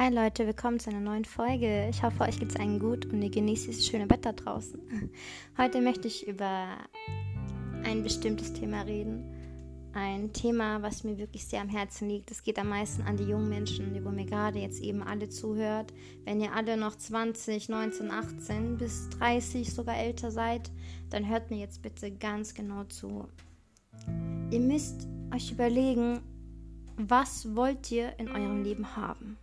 Hi Leute, willkommen zu einer neuen Folge. Ich hoffe, euch geht es allen gut und ihr genießt dieses schöne Wetter draußen. Heute möchte ich über ein bestimmtes Thema reden. Ein Thema, was mir wirklich sehr am Herzen liegt. Es geht am meisten an die jungen Menschen, die wo mir gerade jetzt eben alle zuhört. Wenn ihr alle noch 20, 19, 18 bis 30 sogar älter seid, dann hört mir jetzt bitte ganz genau zu. Ihr müsst euch überlegen, was wollt ihr in eurem Leben haben?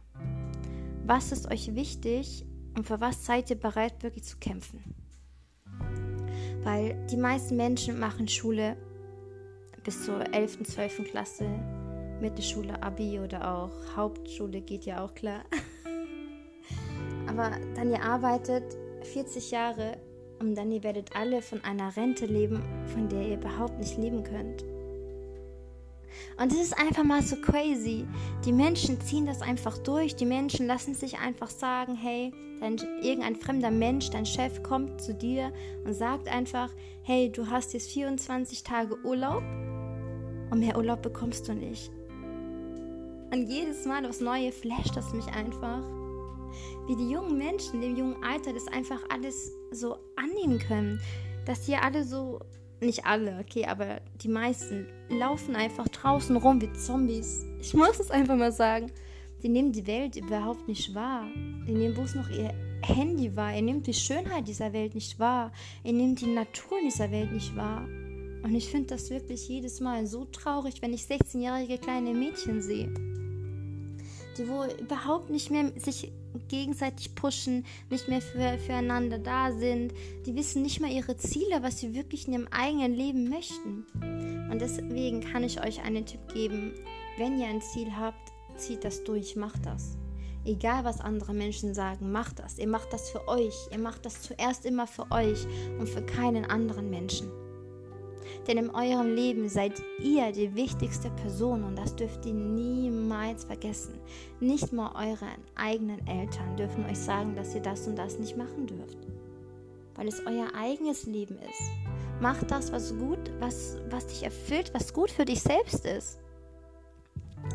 Was ist euch wichtig und für was seid ihr bereit, wirklich zu kämpfen? Weil die meisten Menschen machen Schule bis zur 11., 12. Klasse, Mittelschule, Abi oder auch Hauptschule geht ja auch klar. Aber dann ihr arbeitet 40 Jahre und dann ihr werdet alle von einer Rente leben, von der ihr überhaupt nicht leben könnt. Und es ist einfach mal so crazy. Die Menschen ziehen das einfach durch. Die Menschen lassen sich einfach sagen, hey, dein, irgendein fremder Mensch, dein Chef kommt zu dir und sagt einfach, hey, du hast jetzt 24 Tage Urlaub und mehr Urlaub bekommst du nicht. Und jedes Mal aufs Neue flasht das mich einfach. Wie die jungen Menschen im jungen Alter das einfach alles so annehmen können. Dass die alle so nicht alle, okay, aber die meisten laufen einfach draußen rum wie Zombies. Ich muss es einfach mal sagen. Die nehmen die Welt überhaupt nicht wahr. Die nehmen bloß noch ihr Handy wahr. Ihr nehmt die Schönheit dieser Welt nicht wahr. Ihr nehmt die Natur dieser Welt nicht wahr. Und ich finde das wirklich jedes Mal so traurig, wenn ich 16-jährige kleine Mädchen sehe die wohl überhaupt nicht mehr sich gegenseitig pushen, nicht mehr für, füreinander da sind, die wissen nicht mal ihre Ziele, was sie wirklich in ihrem eigenen Leben möchten. Und deswegen kann ich euch einen Tipp geben, wenn ihr ein Ziel habt, zieht das durch, macht das. Egal was andere Menschen sagen, macht das. Ihr macht das für euch. Ihr macht das zuerst immer für euch und für keinen anderen Menschen. Denn in eurem Leben seid ihr die wichtigste Person und das dürft ihr niemals vergessen. Nicht mal eure eigenen Eltern dürfen euch sagen, dass ihr das und das nicht machen dürft. Weil es euer eigenes Leben ist. Mach das, was gut, was, was dich erfüllt, was gut für dich selbst ist.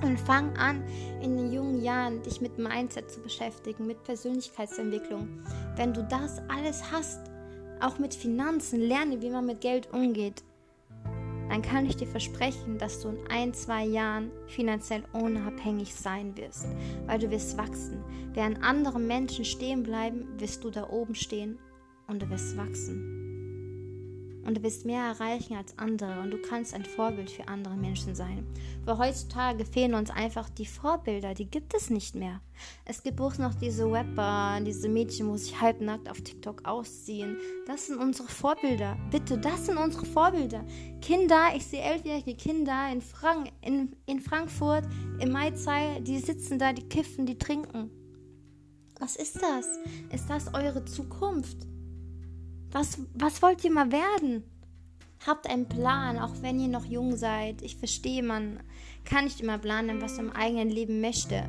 Und fang an, in den jungen Jahren dich mit Mindset zu beschäftigen, mit Persönlichkeitsentwicklung. Wenn du das alles hast, auch mit Finanzen, lerne, wie man mit Geld umgeht dann kann ich dir versprechen, dass du in ein, zwei Jahren finanziell unabhängig sein wirst, weil du wirst wachsen. Während andere Menschen stehen bleiben, wirst du da oben stehen und du wirst wachsen. Und du wirst mehr erreichen als andere und du kannst ein Vorbild für andere Menschen sein. Weil heutzutage fehlen uns einfach die Vorbilder, die gibt es nicht mehr. Es gibt bloß noch diese Rapper, diese Mädchen, wo sich halbnackt auf TikTok ausziehen. Das sind unsere Vorbilder. Bitte, das sind unsere Vorbilder. Kinder, ich sehe elfjährige Kinder in, Frank in, in Frankfurt im Maizai, die sitzen da, die kiffen, die trinken. Was ist das? Ist das eure Zukunft? Was, was wollt ihr mal werden? Habt einen Plan, auch wenn ihr noch jung seid. Ich verstehe, man kann nicht immer planen, was ihr im eigenen Leben möchte.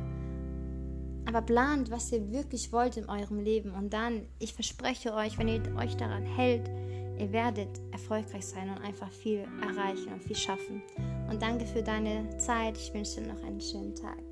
Aber plant, was ihr wirklich wollt in eurem Leben. Und dann, ich verspreche euch, wenn ihr euch daran hält, ihr werdet erfolgreich sein und einfach viel erreichen und viel schaffen. Und danke für deine Zeit. Ich wünsche dir noch einen schönen Tag.